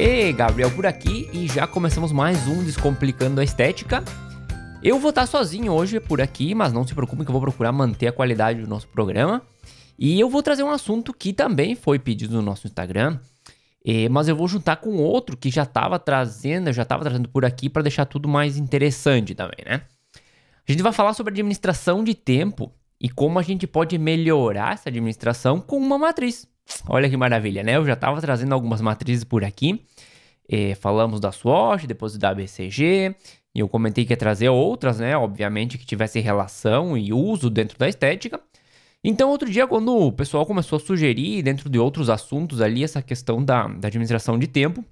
Ei, Gabriel por aqui e já começamos mais um Descomplicando a Estética. Eu vou estar sozinho hoje por aqui, mas não se preocupe que eu vou procurar manter a qualidade do nosso programa. E eu vou trazer um assunto que também foi pedido no nosso Instagram, mas eu vou juntar com outro que já estava trazendo, eu já estava trazendo por aqui para deixar tudo mais interessante também, né? A gente vai falar sobre administração de tempo e como a gente pode melhorar essa administração com uma matriz. Olha que maravilha, né? Eu já estava trazendo algumas matrizes por aqui. Eh, falamos da SWOT, depois da BCG, e eu comentei que ia trazer outras, né? Obviamente que tivesse relação e uso dentro da estética. Então, outro dia, quando o pessoal começou a sugerir, dentro de outros assuntos ali, essa questão da, da administração de tempo,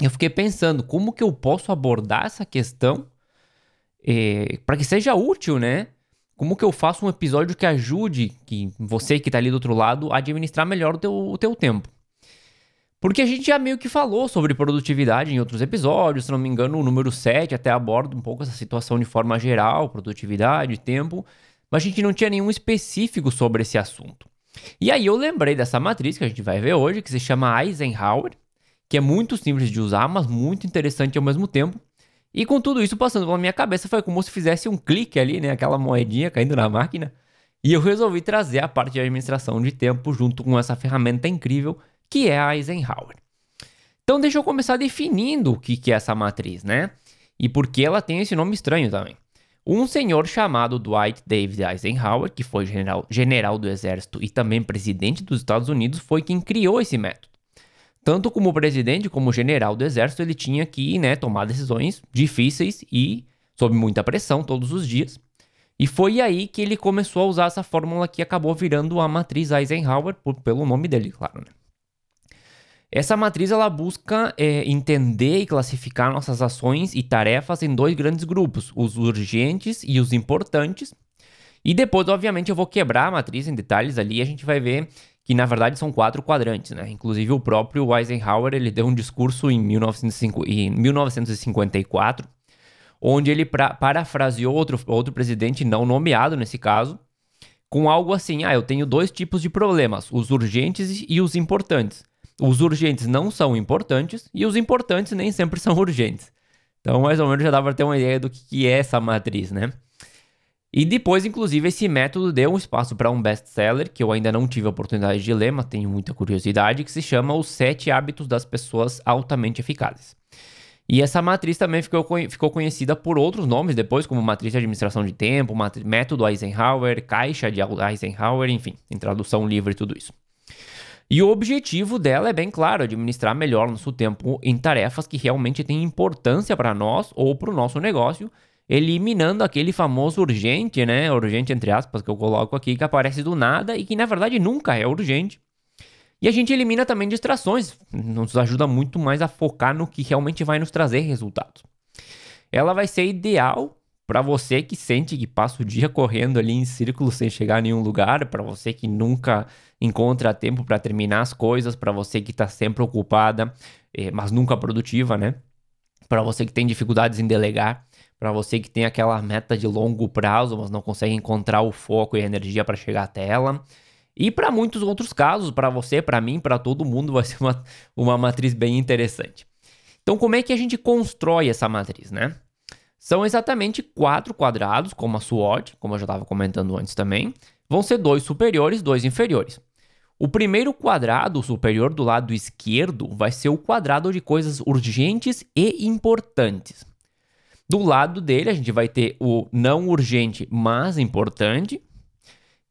eu fiquei pensando como que eu posso abordar essa questão eh, para que seja útil, né? Como que eu faço um episódio que ajude que você que está ali do outro lado a administrar melhor o teu, o teu tempo? Porque a gente já meio que falou sobre produtividade em outros episódios, se não me engano, o número 7 até aborda um pouco essa situação de forma geral, produtividade, tempo, mas a gente não tinha nenhum específico sobre esse assunto. E aí eu lembrei dessa matriz que a gente vai ver hoje, que se chama Eisenhower, que é muito simples de usar, mas muito interessante ao mesmo tempo, e com tudo isso passando pela minha cabeça, foi como se fizesse um clique ali, né? Aquela moedinha caindo na máquina. E eu resolvi trazer a parte de administração de tempo junto com essa ferramenta incrível que é a Eisenhower. Então deixa eu começar definindo o que é essa matriz, né? E por que ela tem esse nome estranho também. Um senhor chamado Dwight David Eisenhower, que foi general, general do exército e também presidente dos Estados Unidos, foi quem criou esse método tanto como presidente como general do exército, ele tinha que né, tomar decisões difíceis e sob muita pressão todos os dias. E foi aí que ele começou a usar essa fórmula que acabou virando a matriz Eisenhower, por, pelo nome dele, claro. Né? Essa matriz ela busca é, entender e classificar nossas ações e tarefas em dois grandes grupos, os urgentes e os importantes. E depois, obviamente, eu vou quebrar a matriz em detalhes ali e a gente vai ver que na verdade são quatro quadrantes, né? Inclusive o próprio Eisenhower ele deu um discurso em, 1905, em 1954, onde ele pra, parafraseou outro, outro presidente não nomeado nesse caso, com algo assim: ah, eu tenho dois tipos de problemas, os urgentes e os importantes. Os urgentes não são importantes e os importantes nem sempre são urgentes. Então, mais ou menos já dá para ter uma ideia do que é essa matriz, né? E depois, inclusive, esse método deu um espaço para um best-seller que eu ainda não tive a oportunidade de ler, mas tenho muita curiosidade, que se chama Os Sete Hábitos das Pessoas Altamente Eficazes. E essa matriz também ficou, ficou conhecida por outros nomes depois, como matriz de administração de tempo, método Eisenhower, caixa de Eisenhower, enfim, em tradução livre e tudo isso. E o objetivo dela é bem claro, administrar melhor nosso tempo em tarefas que realmente têm importância para nós ou para o nosso negócio eliminando aquele famoso urgente, né? Urgente entre aspas que eu coloco aqui, que aparece do nada e que na verdade nunca é urgente. E a gente elimina também distrações, nos ajuda muito mais a focar no que realmente vai nos trazer resultados. Ela vai ser ideal para você que sente que passa o dia correndo ali em círculo sem chegar a nenhum lugar, para você que nunca encontra tempo para terminar as coisas, para você que está sempre ocupada, eh, mas nunca produtiva, né? Para você que tem dificuldades em delegar, para você que tem aquela meta de longo prazo, mas não consegue encontrar o foco e a energia para chegar até ela. E para muitos outros casos, para você, para mim, para todo mundo, vai ser uma, uma matriz bem interessante. Então, como é que a gente constrói essa matriz, né? São exatamente quatro quadrados, como a SWOT, como eu já estava comentando antes também. Vão ser dois superiores, dois inferiores. O primeiro quadrado superior do lado esquerdo vai ser o quadrado de coisas urgentes e importantes. Do lado dele, a gente vai ter o não urgente, mas importante.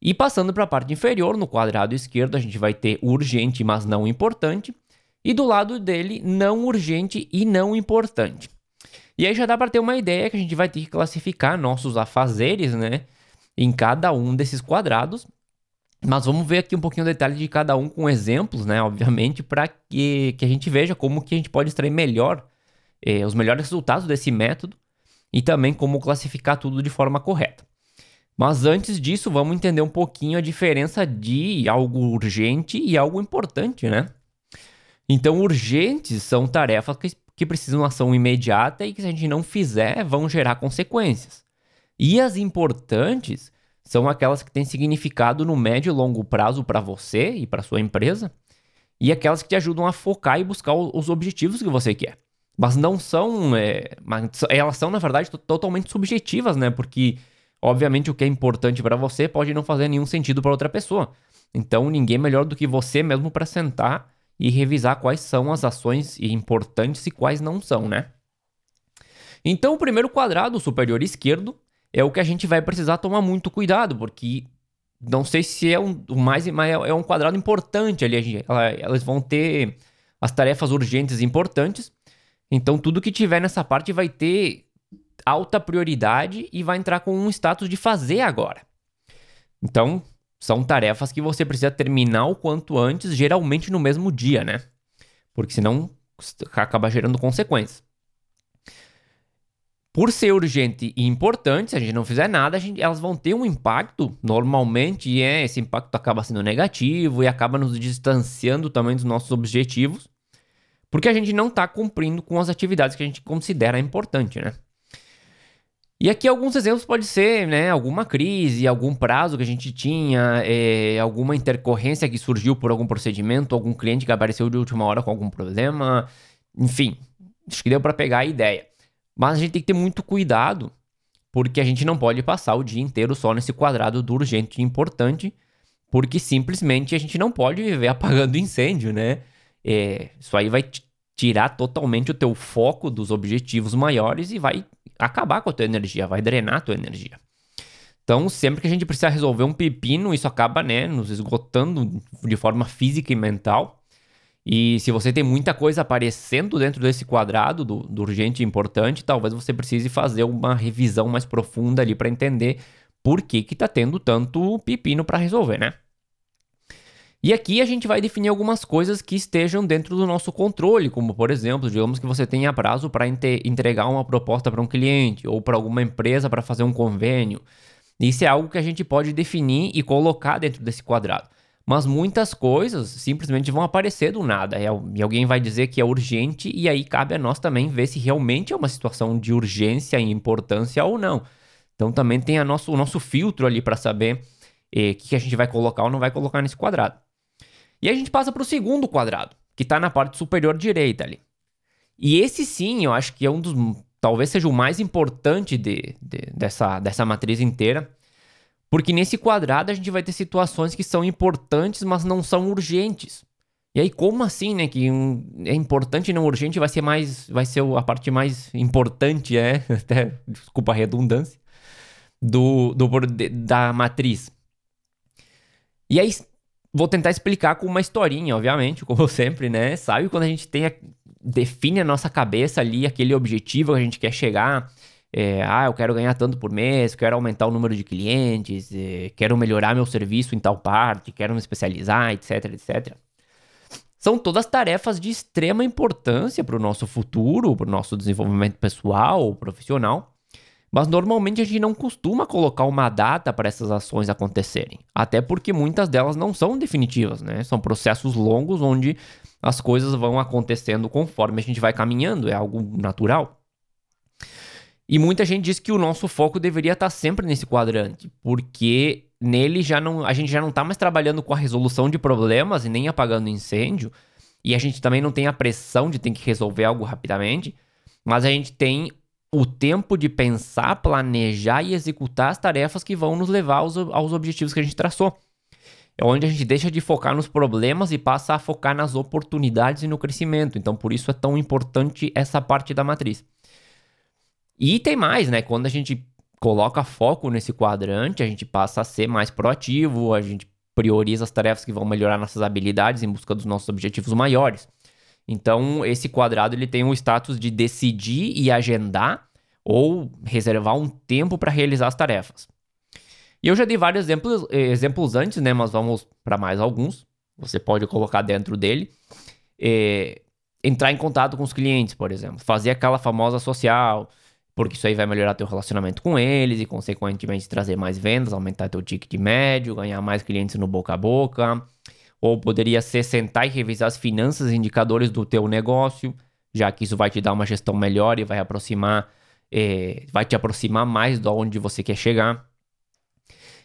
E passando para a parte inferior, no quadrado esquerdo, a gente vai ter o urgente, mas não importante. E do lado dele, não urgente e não importante. E aí já dá para ter uma ideia que a gente vai ter que classificar nossos afazeres, né? Em cada um desses quadrados. Mas vamos ver aqui um pouquinho o detalhe de cada um com exemplos, né? Obviamente, para que, que a gente veja como que a gente pode extrair melhor eh, os melhores resultados desse método e também como classificar tudo de forma correta. Mas antes disso, vamos entender um pouquinho a diferença de algo urgente e algo importante, né? Então, urgentes são tarefas que, que precisam de ação imediata e que, se a gente não fizer, vão gerar consequências. E as importantes são aquelas que têm significado no médio e longo prazo para você e para sua empresa e aquelas que te ajudam a focar e buscar os objetivos que você quer. Mas não são. É, elas são, na verdade, totalmente subjetivas, né? Porque, obviamente, o que é importante para você pode não fazer nenhum sentido para outra pessoa. Então, ninguém é melhor do que você mesmo para sentar e revisar quais são as ações importantes e quais não são, né? Então, o primeiro quadrado superior esquerdo é o que a gente vai precisar tomar muito cuidado, porque não sei se é um, mais, mas é um quadrado importante ali. Elas vão ter as tarefas urgentes e importantes. Então, tudo que tiver nessa parte vai ter alta prioridade e vai entrar com um status de fazer agora. Então, são tarefas que você precisa terminar o quanto antes, geralmente no mesmo dia, né? Porque senão acaba gerando consequências por ser urgente e importante, se a gente não fizer nada, gente, elas vão ter um impacto, normalmente, e é, esse impacto acaba sendo negativo e acaba nos distanciando também dos nossos objetivos, porque a gente não está cumprindo com as atividades que a gente considera importante, né? E aqui alguns exemplos pode ser, né, alguma crise, algum prazo que a gente tinha, é, alguma intercorrência que surgiu por algum procedimento, algum cliente que apareceu de última hora com algum problema, enfim, acho que deu para pegar a ideia. Mas a gente tem que ter muito cuidado, porque a gente não pode passar o dia inteiro só nesse quadrado do urgente e importante, porque simplesmente a gente não pode viver apagando incêndio, né? É, isso aí vai tirar totalmente o teu foco dos objetivos maiores e vai acabar com a tua energia, vai drenar a tua energia. Então, sempre que a gente precisa resolver um pepino, isso acaba, né, nos esgotando de forma física e mental. E se você tem muita coisa aparecendo dentro desse quadrado do, do urgente e importante, talvez você precise fazer uma revisão mais profunda ali para entender por que que tá tendo tanto pepino para resolver, né? E aqui a gente vai definir algumas coisas que estejam dentro do nosso controle, como por exemplo, digamos que você tenha prazo para entregar uma proposta para um cliente ou para alguma empresa para fazer um convênio. Isso é algo que a gente pode definir e colocar dentro desse quadrado. Mas muitas coisas simplesmente vão aparecer do nada. É e alguém vai dizer que é urgente, e aí cabe a nós também ver se realmente é uma situação de urgência e importância ou não. Então também tem a nosso, o nosso filtro ali para saber o eh, que, que a gente vai colocar ou não vai colocar nesse quadrado. E a gente passa para o segundo quadrado, que está na parte superior direita ali. E esse sim, eu acho que é um dos. Talvez seja o mais importante de, de, dessa, dessa matriz inteira, porque nesse quadrado a gente vai ter situações que são importantes, mas não são urgentes. E aí, como assim, né? Que um, é importante e não urgente vai ser mais. Vai ser a parte mais importante, é. Até, desculpa a redundância. Do, do, da matriz. E aí, vou tentar explicar com uma historinha, obviamente, como sempre, né? Sabe quando a gente tem a, define a nossa cabeça ali aquele objetivo que a gente quer chegar é, ah, eu quero ganhar tanto por mês, quero aumentar o número de clientes, é, quero melhorar meu serviço em tal parte, quero me especializar, etc, etc. São todas tarefas de extrema importância para o nosso futuro, para o nosso desenvolvimento pessoal profissional. Mas normalmente a gente não costuma colocar uma data para essas ações acontecerem. Até porque muitas delas não são definitivas, né? São processos longos onde as coisas vão acontecendo conforme a gente vai caminhando, é algo natural. E muita gente diz que o nosso foco deveria estar sempre nesse quadrante, porque nele já não, a gente já não está mais trabalhando com a resolução de problemas e nem apagando incêndio, e a gente também não tem a pressão de ter que resolver algo rapidamente, mas a gente tem o tempo de pensar, planejar e executar as tarefas que vão nos levar aos, aos objetivos que a gente traçou. É onde a gente deixa de focar nos problemas e passa a focar nas oportunidades e no crescimento. Então, por isso é tão importante essa parte da matriz. E tem mais, né? Quando a gente coloca foco nesse quadrante, a gente passa a ser mais proativo, a gente prioriza as tarefas que vão melhorar nossas habilidades em busca dos nossos objetivos maiores. Então, esse quadrado ele tem o status de decidir e agendar ou reservar um tempo para realizar as tarefas. E eu já dei vários exemplos, exemplos antes, né? Mas vamos para mais alguns. Você pode colocar dentro dele. É, entrar em contato com os clientes, por exemplo. Fazer aquela famosa social porque isso aí vai melhorar teu relacionamento com eles e, consequentemente, trazer mais vendas, aumentar teu ticket médio, ganhar mais clientes no boca a boca. Ou poderia ser sentar e revisar as finanças e indicadores do teu negócio, já que isso vai te dar uma gestão melhor e vai aproximar, é, vai te aproximar mais de onde você quer chegar.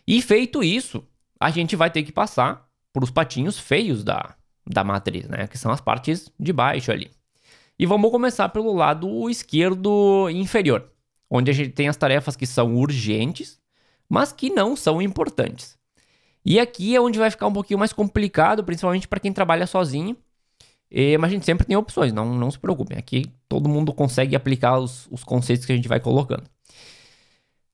E feito isso, a gente vai ter que passar para os patinhos feios da, da matriz, né? Que são as partes de baixo ali. E vamos começar pelo lado esquerdo inferior, onde a gente tem as tarefas que são urgentes, mas que não são importantes. E aqui é onde vai ficar um pouquinho mais complicado, principalmente para quem trabalha sozinho. E, mas a gente sempre tem opções, não, não se preocupem. Aqui todo mundo consegue aplicar os, os conceitos que a gente vai colocando.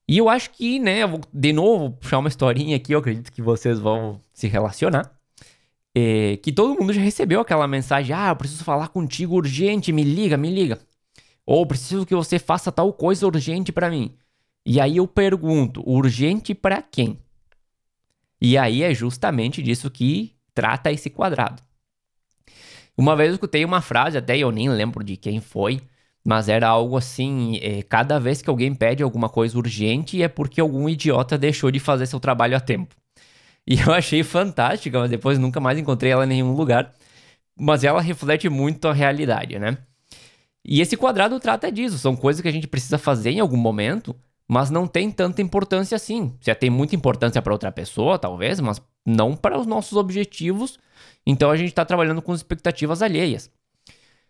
E eu acho que, né, eu vou de novo puxar uma historinha aqui, eu acredito que vocês vão se relacionar. É, que todo mundo já recebeu aquela mensagem: ah, eu preciso falar contigo urgente, me liga, me liga. Ou preciso que você faça tal coisa urgente para mim. E aí eu pergunto: urgente para quem? E aí é justamente disso que trata esse quadrado. Uma vez eu escutei uma frase, até eu nem lembro de quem foi, mas era algo assim: é, cada vez que alguém pede alguma coisa urgente é porque algum idiota deixou de fazer seu trabalho a tempo. E eu achei fantástica, mas depois nunca mais encontrei ela em nenhum lugar. Mas ela reflete muito a realidade, né? E esse quadrado trata disso, são coisas que a gente precisa fazer em algum momento, mas não tem tanta importância assim. Já tem muita importância para outra pessoa, talvez, mas não para os nossos objetivos. Então a gente está trabalhando com expectativas alheias.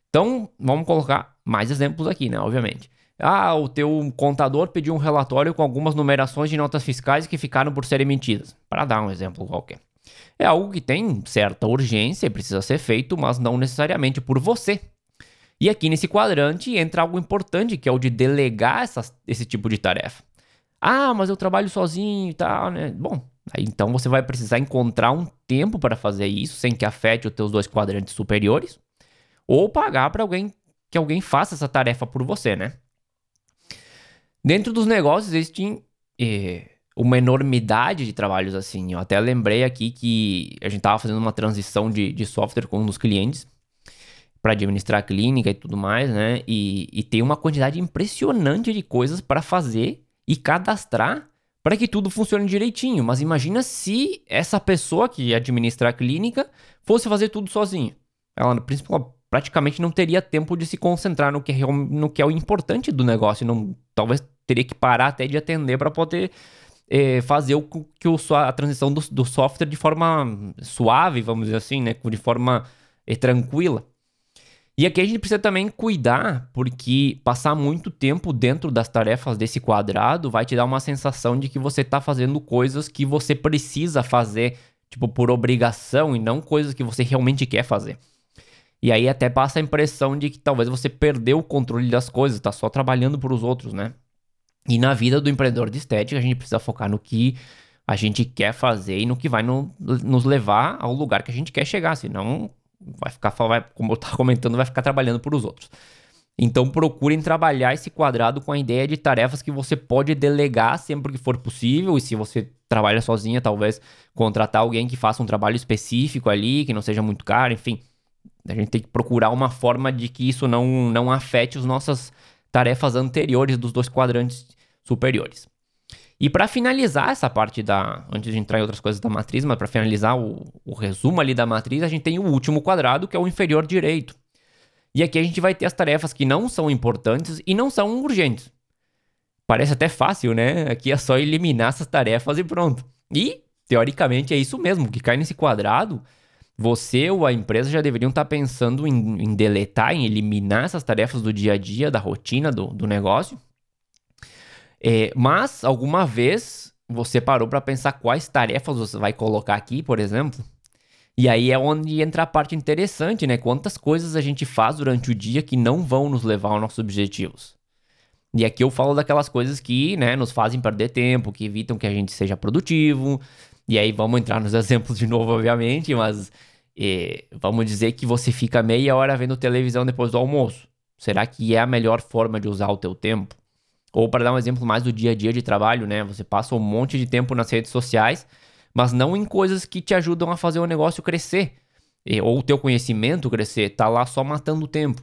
Então, vamos colocar mais exemplos aqui, né? Obviamente. Ah, o teu contador pediu um relatório com algumas numerações de notas fiscais que ficaram por serem mentidas. Para dar um exemplo qualquer. É algo que tem certa urgência e precisa ser feito, mas não necessariamente por você. E aqui nesse quadrante entra algo importante, que é o de delegar essas, esse tipo de tarefa. Ah, mas eu trabalho sozinho e tal, né? Bom, então você vai precisar encontrar um tempo para fazer isso sem que afete os teus dois quadrantes superiores ou pagar para alguém que alguém faça essa tarefa por você, né? Dentro dos negócios existe eh, uma enormidade de trabalhos assim. Eu até lembrei aqui que a gente estava fazendo uma transição de, de software com um dos clientes para administrar a clínica e tudo mais, né? E, e tem uma quantidade impressionante de coisas para fazer e cadastrar para que tudo funcione direitinho. Mas imagina se essa pessoa que administra a clínica fosse fazer tudo sozinho. Ela, praticamente não teria tempo de se concentrar no que, é, no que é o importante do negócio. Não, talvez teria que parar até de atender para poder é, fazer o que o, a transição do, do, software de forma suave, vamos dizer assim, né? De forma é, tranquila. E aqui a gente precisa também cuidar, porque passar muito tempo dentro das tarefas desse quadrado vai te dar uma sensação de que você está fazendo coisas que você precisa fazer, tipo, por obrigação e não coisas que você realmente quer fazer. E aí até passa a impressão de que talvez você perdeu o controle das coisas, tá só trabalhando para os outros, né? E na vida do empreendedor de estética, a gente precisa focar no que a gente quer fazer e no que vai no, nos levar ao lugar que a gente quer chegar, senão vai ficar, vai, como eu estava comentando, vai ficar trabalhando para os outros. Então procurem trabalhar esse quadrado com a ideia de tarefas que você pode delegar sempre que for possível. E se você trabalha sozinha, talvez contratar alguém que faça um trabalho específico ali, que não seja muito caro, enfim. A gente tem que procurar uma forma de que isso não, não afete as nossas tarefas anteriores dos dois quadrantes superiores. E para finalizar essa parte da. Antes de entrar em outras coisas da matriz, mas para finalizar o, o resumo ali da matriz, a gente tem o último quadrado, que é o inferior direito. E aqui a gente vai ter as tarefas que não são importantes e não são urgentes. Parece até fácil, né? Aqui é só eliminar essas tarefas e pronto. E, teoricamente, é isso mesmo, que cai nesse quadrado você ou a empresa já deveriam estar pensando em, em deletar, em eliminar essas tarefas do dia a dia, da rotina do, do negócio. É, mas, alguma vez, você parou para pensar quais tarefas você vai colocar aqui, por exemplo? E aí é onde entra a parte interessante, né? Quantas coisas a gente faz durante o dia que não vão nos levar aos nossos objetivos. E aqui eu falo daquelas coisas que, né, nos fazem perder tempo, que evitam que a gente seja produtivo. E aí vamos entrar nos exemplos de novo, obviamente, mas e vamos dizer que você fica meia hora vendo televisão depois do almoço. Será que é a melhor forma de usar o teu tempo? Ou para dar um exemplo mais do dia a dia de trabalho, né? Você passa um monte de tempo nas redes sociais, mas não em coisas que te ajudam a fazer o negócio crescer. Ou o teu conhecimento crescer, tá lá só matando o tempo.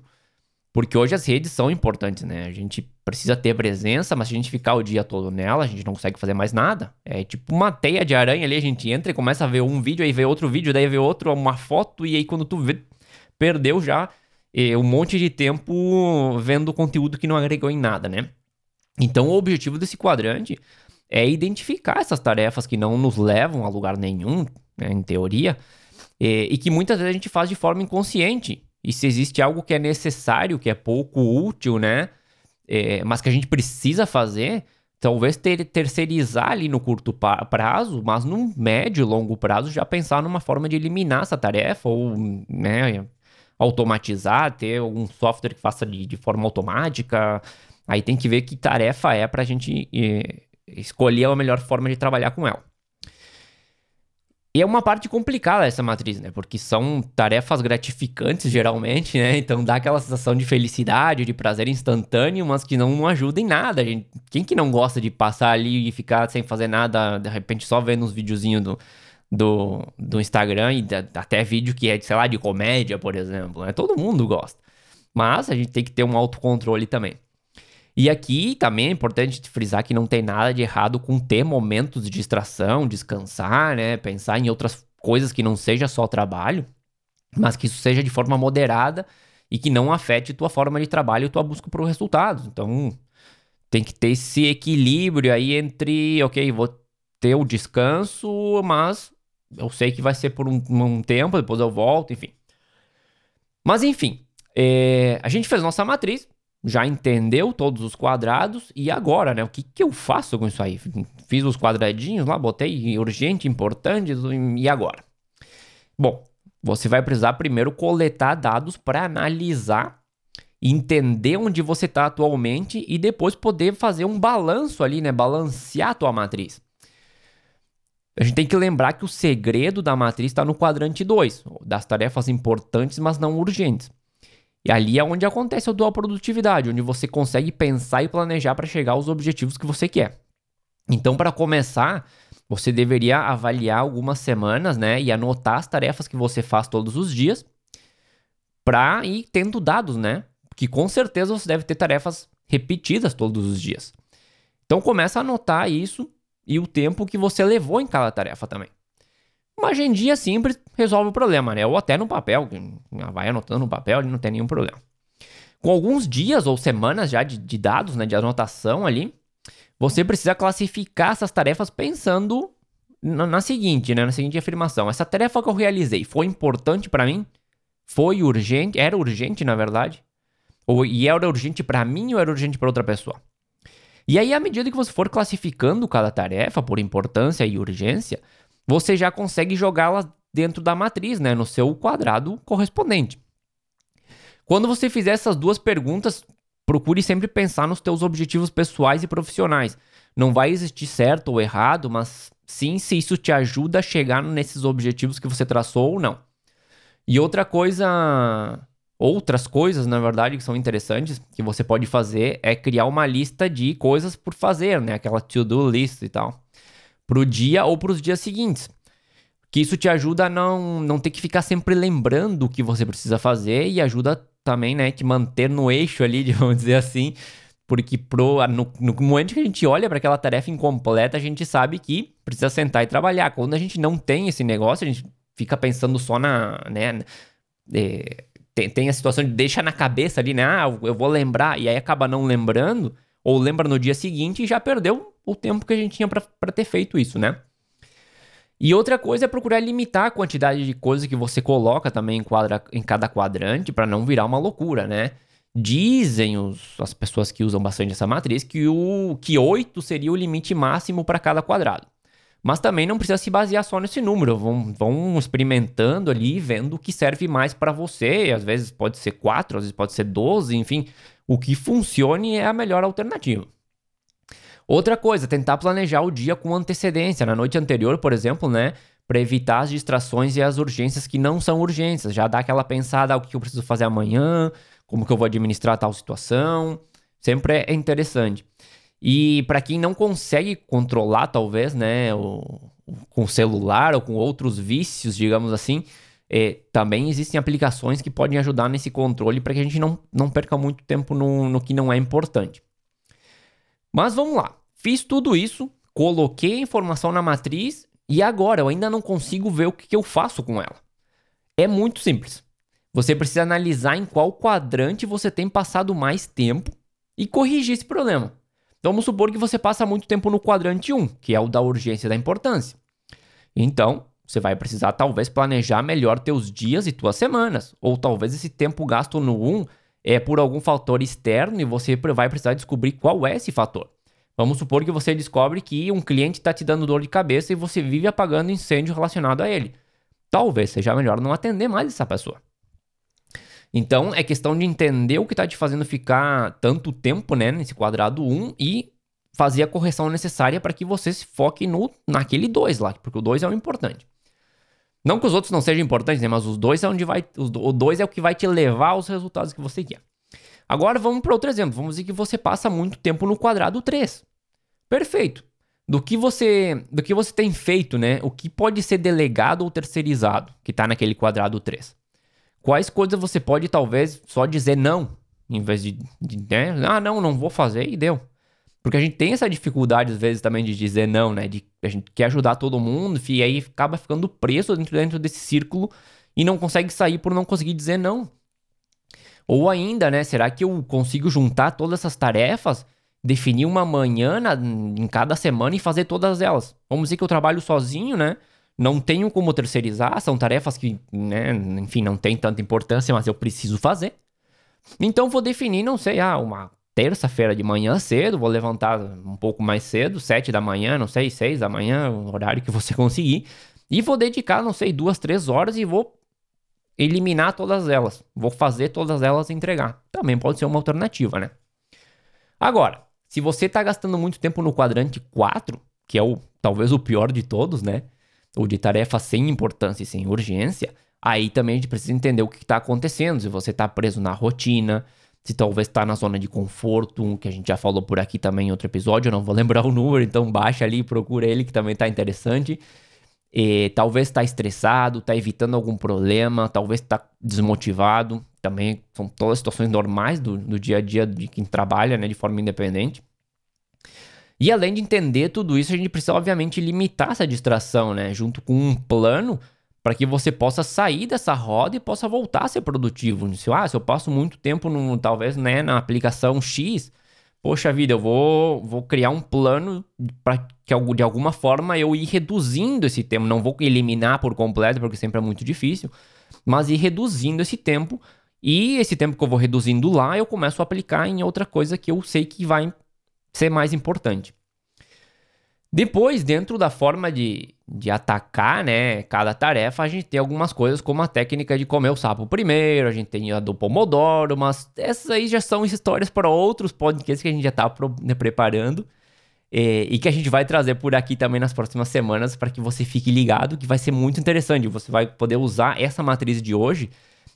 Porque hoje as redes são importantes, né? A gente precisa ter presença, mas se a gente ficar o dia todo nela, a gente não consegue fazer mais nada. É tipo uma teia de aranha ali, a gente entra e começa a ver um vídeo, aí vê outro vídeo, daí vê outro, uma foto, e aí quando tu vê, perdeu já um monte de tempo vendo conteúdo que não agregou em nada, né? Então o objetivo desse quadrante é identificar essas tarefas que não nos levam a lugar nenhum, né, em teoria, E, e que muitas vezes a gente faz de forma inconsciente. E se existe algo que é necessário, que é pouco útil, né? É, mas que a gente precisa fazer, talvez ter, terceirizar ali no curto prazo, mas no médio e longo prazo já pensar numa forma de eliminar essa tarefa ou né, automatizar, ter algum software que faça de, de forma automática. Aí tem que ver que tarefa é para a gente eh, escolher a melhor forma de trabalhar com ela. E é uma parte complicada essa matriz, né? Porque são tarefas gratificantes, geralmente, né? Então dá aquela sensação de felicidade, de prazer instantâneo, mas que não, ajuda em nada. Gente. Quem que não gosta de passar ali e ficar sem fazer nada, de repente só vendo uns videozinhos do, do, do Instagram e da, até vídeo que é, sei lá, de comédia, por exemplo, né? Todo mundo gosta. Mas a gente tem que ter um autocontrole também. E aqui também é importante frisar que não tem nada de errado com ter momentos de distração, descansar, né? Pensar em outras coisas que não seja só trabalho, mas que isso seja de forma moderada e que não afete tua forma de trabalho e tua busca por resultados. Então, tem que ter esse equilíbrio aí entre, ok, vou ter o descanso, mas eu sei que vai ser por um, um tempo, depois eu volto, enfim. Mas enfim, é, a gente fez nossa matriz, já entendeu todos os quadrados e agora, né? O que, que eu faço com isso aí? Fiz os quadradinhos lá, botei urgente, importante e agora? Bom, você vai precisar primeiro coletar dados para analisar, entender onde você está atualmente e depois poder fazer um balanço ali, né? Balancear a tua matriz. A gente tem que lembrar que o segredo da matriz está no quadrante 2, das tarefas importantes, mas não urgentes. E ali é onde acontece a dual produtividade, onde você consegue pensar e planejar para chegar aos objetivos que você quer. Então, para começar, você deveria avaliar algumas semanas, né, e anotar as tarefas que você faz todos os dias, para ir tendo dados, né? Que com certeza você deve ter tarefas repetidas todos os dias. Então, começa a anotar isso e o tempo que você levou em cada tarefa também. Uma agendinha simples resolve o problema, né? Ou até no papel, vai anotando no papel, não tem nenhum problema. Com alguns dias ou semanas já de, de dados, né, de anotação ali, você precisa classificar essas tarefas pensando na, na, seguinte, né, na seguinte afirmação: essa tarefa que eu realizei foi importante para mim? Foi urgente? Era urgente, na verdade? Ou e era urgente para mim ou era urgente para outra pessoa? E aí, à medida que você for classificando cada tarefa por importância e urgência, você já consegue jogá-la dentro da matriz, né, no seu quadrado correspondente. Quando você fizer essas duas perguntas, procure sempre pensar nos teus objetivos pessoais e profissionais. Não vai existir certo ou errado, mas sim se isso te ajuda a chegar nesses objetivos que você traçou ou não. E outra coisa, outras coisas, na verdade, que são interessantes, que você pode fazer é criar uma lista de coisas por fazer, né? Aquela to-do list e tal para o dia ou para os dias seguintes. Que isso te ajuda a não, não ter que ficar sempre lembrando o que você precisa fazer e ajuda também, né, te manter no eixo ali, vamos dizer assim, porque pro, no, no momento que a gente olha para aquela tarefa incompleta, a gente sabe que precisa sentar e trabalhar. Quando a gente não tem esse negócio, a gente fica pensando só na, né, é, tem, tem a situação de deixa na cabeça ali, né, ah, eu vou lembrar, e aí acaba não lembrando, ou lembra no dia seguinte e já perdeu o tempo que a gente tinha para ter feito isso, né? E outra coisa é procurar limitar a quantidade de coisas que você coloca também em, quadra, em cada quadrante para não virar uma loucura, né? Dizem os, as pessoas que usam bastante essa matriz que o que 8 seria o limite máximo para cada quadrado. Mas também não precisa se basear só nesse número. Vão, vão experimentando ali, vendo o que serve mais para você. Às vezes pode ser 4, às vezes pode ser 12, enfim o que funcione é a melhor alternativa. Outra coisa, tentar planejar o dia com antecedência, na noite anterior, por exemplo, né? Para evitar as distrações e as urgências que não são urgências. Já dá aquela pensada, ah, o que eu preciso fazer amanhã, como que eu vou administrar tal situação. Sempre é interessante. E para quem não consegue controlar, talvez, né, o, com celular ou com outros vícios, digamos assim, é, também existem aplicações que podem ajudar nesse controle para que a gente não, não perca muito tempo no, no que não é importante. Mas vamos lá. Fiz tudo isso, coloquei a informação na matriz e agora eu ainda não consigo ver o que, que eu faço com ela. É muito simples. Você precisa analisar em qual quadrante você tem passado mais tempo e corrigir esse problema. Então vamos supor que você passa muito tempo no quadrante 1, que é o da urgência e da importância. Então, Você vai precisar talvez planejar melhor teus dias e tuas semanas, ou talvez esse tempo gasto no 1 é por algum fator externo e você vai precisar descobrir qual é esse fator. Vamos supor que você descobre que um cliente está te dando dor de cabeça e você vive apagando incêndio relacionado a ele. Talvez seja melhor não atender mais essa pessoa. Então é questão de entender o que está te fazendo ficar tanto tempo né, nesse quadrado 1 e fazer a correção necessária para que você se foque no, naquele 2 lá, porque o 2 é o importante. Não que os outros não sejam importantes, né, mas os dois é onde vai. o 2 é o que vai te levar aos resultados que você quer. Agora vamos para outro exemplo. Vamos dizer que você passa muito tempo no quadrado 3. Perfeito. Do que você, do que você tem feito, né? O que pode ser delegado ou terceirizado, que está naquele quadrado 3. Quais coisas você pode talvez só dizer não, em vez de, de né? ah, não, não vou fazer e deu. Porque a gente tem essa dificuldade, às vezes, também de dizer não, né? De a gente quer ajudar todo mundo, e aí acaba ficando preso dentro, dentro desse círculo e não consegue sair por não conseguir dizer não. Ou ainda, né? Será que eu consigo juntar todas essas tarefas, definir uma manhã na, em cada semana e fazer todas elas? Vamos dizer que eu trabalho sozinho, né? Não tenho como terceirizar, são tarefas que, né, enfim, não tem tanta importância, mas eu preciso fazer. Então vou definir, não sei, ah, uma terça-feira de manhã cedo, vou levantar um pouco mais cedo, sete da manhã, não sei, seis da manhã, o horário que você conseguir, e vou dedicar, não sei, duas, três horas e vou eliminar todas elas. Vou fazer todas elas entregar. Também pode ser uma alternativa, né? Agora, se você está gastando muito tempo no quadrante 4, que é o talvez o pior de todos, né? Ou de tarefa sem importância e sem urgência, aí também a gente precisa entender o que está acontecendo. Se você está preso na rotina, se talvez está na zona de conforto, que a gente já falou por aqui também em outro episódio, eu não vou lembrar o número, então baixa ali e procura ele que também está interessante. E, talvez está estressado, está evitando algum problema, talvez está desmotivado. Também são todas situações normais do, do dia a dia de quem trabalha né, de forma independente. E além de entender tudo isso, a gente precisa, obviamente, limitar essa distração, né? Junto com um plano para que você possa sair dessa roda e possa voltar a ser produtivo. Se, ah, se eu passo muito tempo, no, talvez, né, na aplicação X, poxa vida, eu vou, vou criar um plano para que de alguma forma eu ir reduzindo esse tempo. Não vou eliminar por completo, porque sempre é muito difícil, mas ir reduzindo esse tempo. E esse tempo que eu vou reduzindo lá, eu começo a aplicar em outra coisa que eu sei que vai ser mais importante. Depois, dentro da forma de, de atacar, né, cada tarefa, a gente tem algumas coisas como a técnica de comer o sapo primeiro, a gente tem a do Pomodoro, mas essas aí já são histórias para outros podcasts que a gente já está né, preparando e, e, que a gente vai trazer por aqui também nas próximas semanas para que você fique ligado, que vai ser muito interessante. Você vai poder usar essa matriz de hoje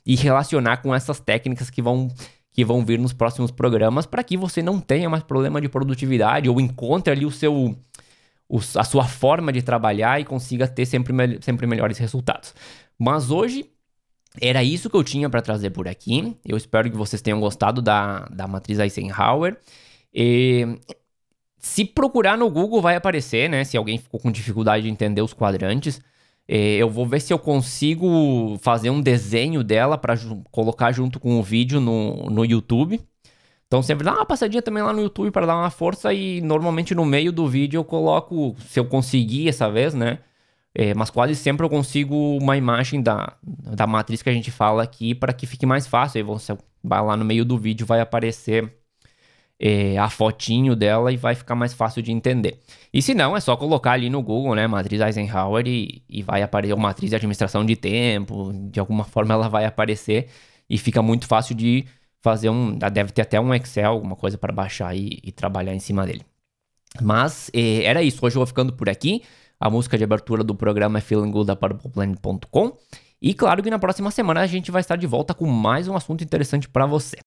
e relacionar com essas técnicas que vão que vão vir nos próximos programas para que você não tenha mais problema de produtividade ou encontre ali o seu a sua forma de trabalhar e consiga ter sempre, sempre melhores resultados. Mas hoje era isso que eu tinha para trazer por aqui. Eu espero que vocês tenham gostado da, da matriz Eisenhower. E, se procurar no Google vai aparecer, né? Se alguém ficou com dificuldade de entender os quadrantes. Eu vou ver se eu consigo fazer um desenho dela para colocar junto com o vídeo no, no YouTube. Então sempre dá uma passadinha também lá no YouTube para dar uma força e normalmente no meio do vídeo eu coloco, se eu conseguir essa vez, né? É, mas quase sempre eu consigo uma imagem da, da matriz que a gente fala aqui para que fique mais fácil. Aí você vai lá no meio do vídeo, vai aparecer é, a fotinho dela e vai ficar mais fácil de entender. E se não, é só colocar ali no Google, né, matriz Eisenhower e, e vai aparecer uma matriz de administração de tempo, de alguma forma ela vai aparecer e fica muito fácil de fazer um. Deve ter até um Excel, alguma coisa para baixar e, e, trabalhar em cima dele. Mas eh, era isso. Hoje eu vou ficando por aqui. A música de abertura do programa é Feeling Good da PurplePlanet.com. E claro que na próxima semana a gente vai estar de volta com mais um assunto interessante para você.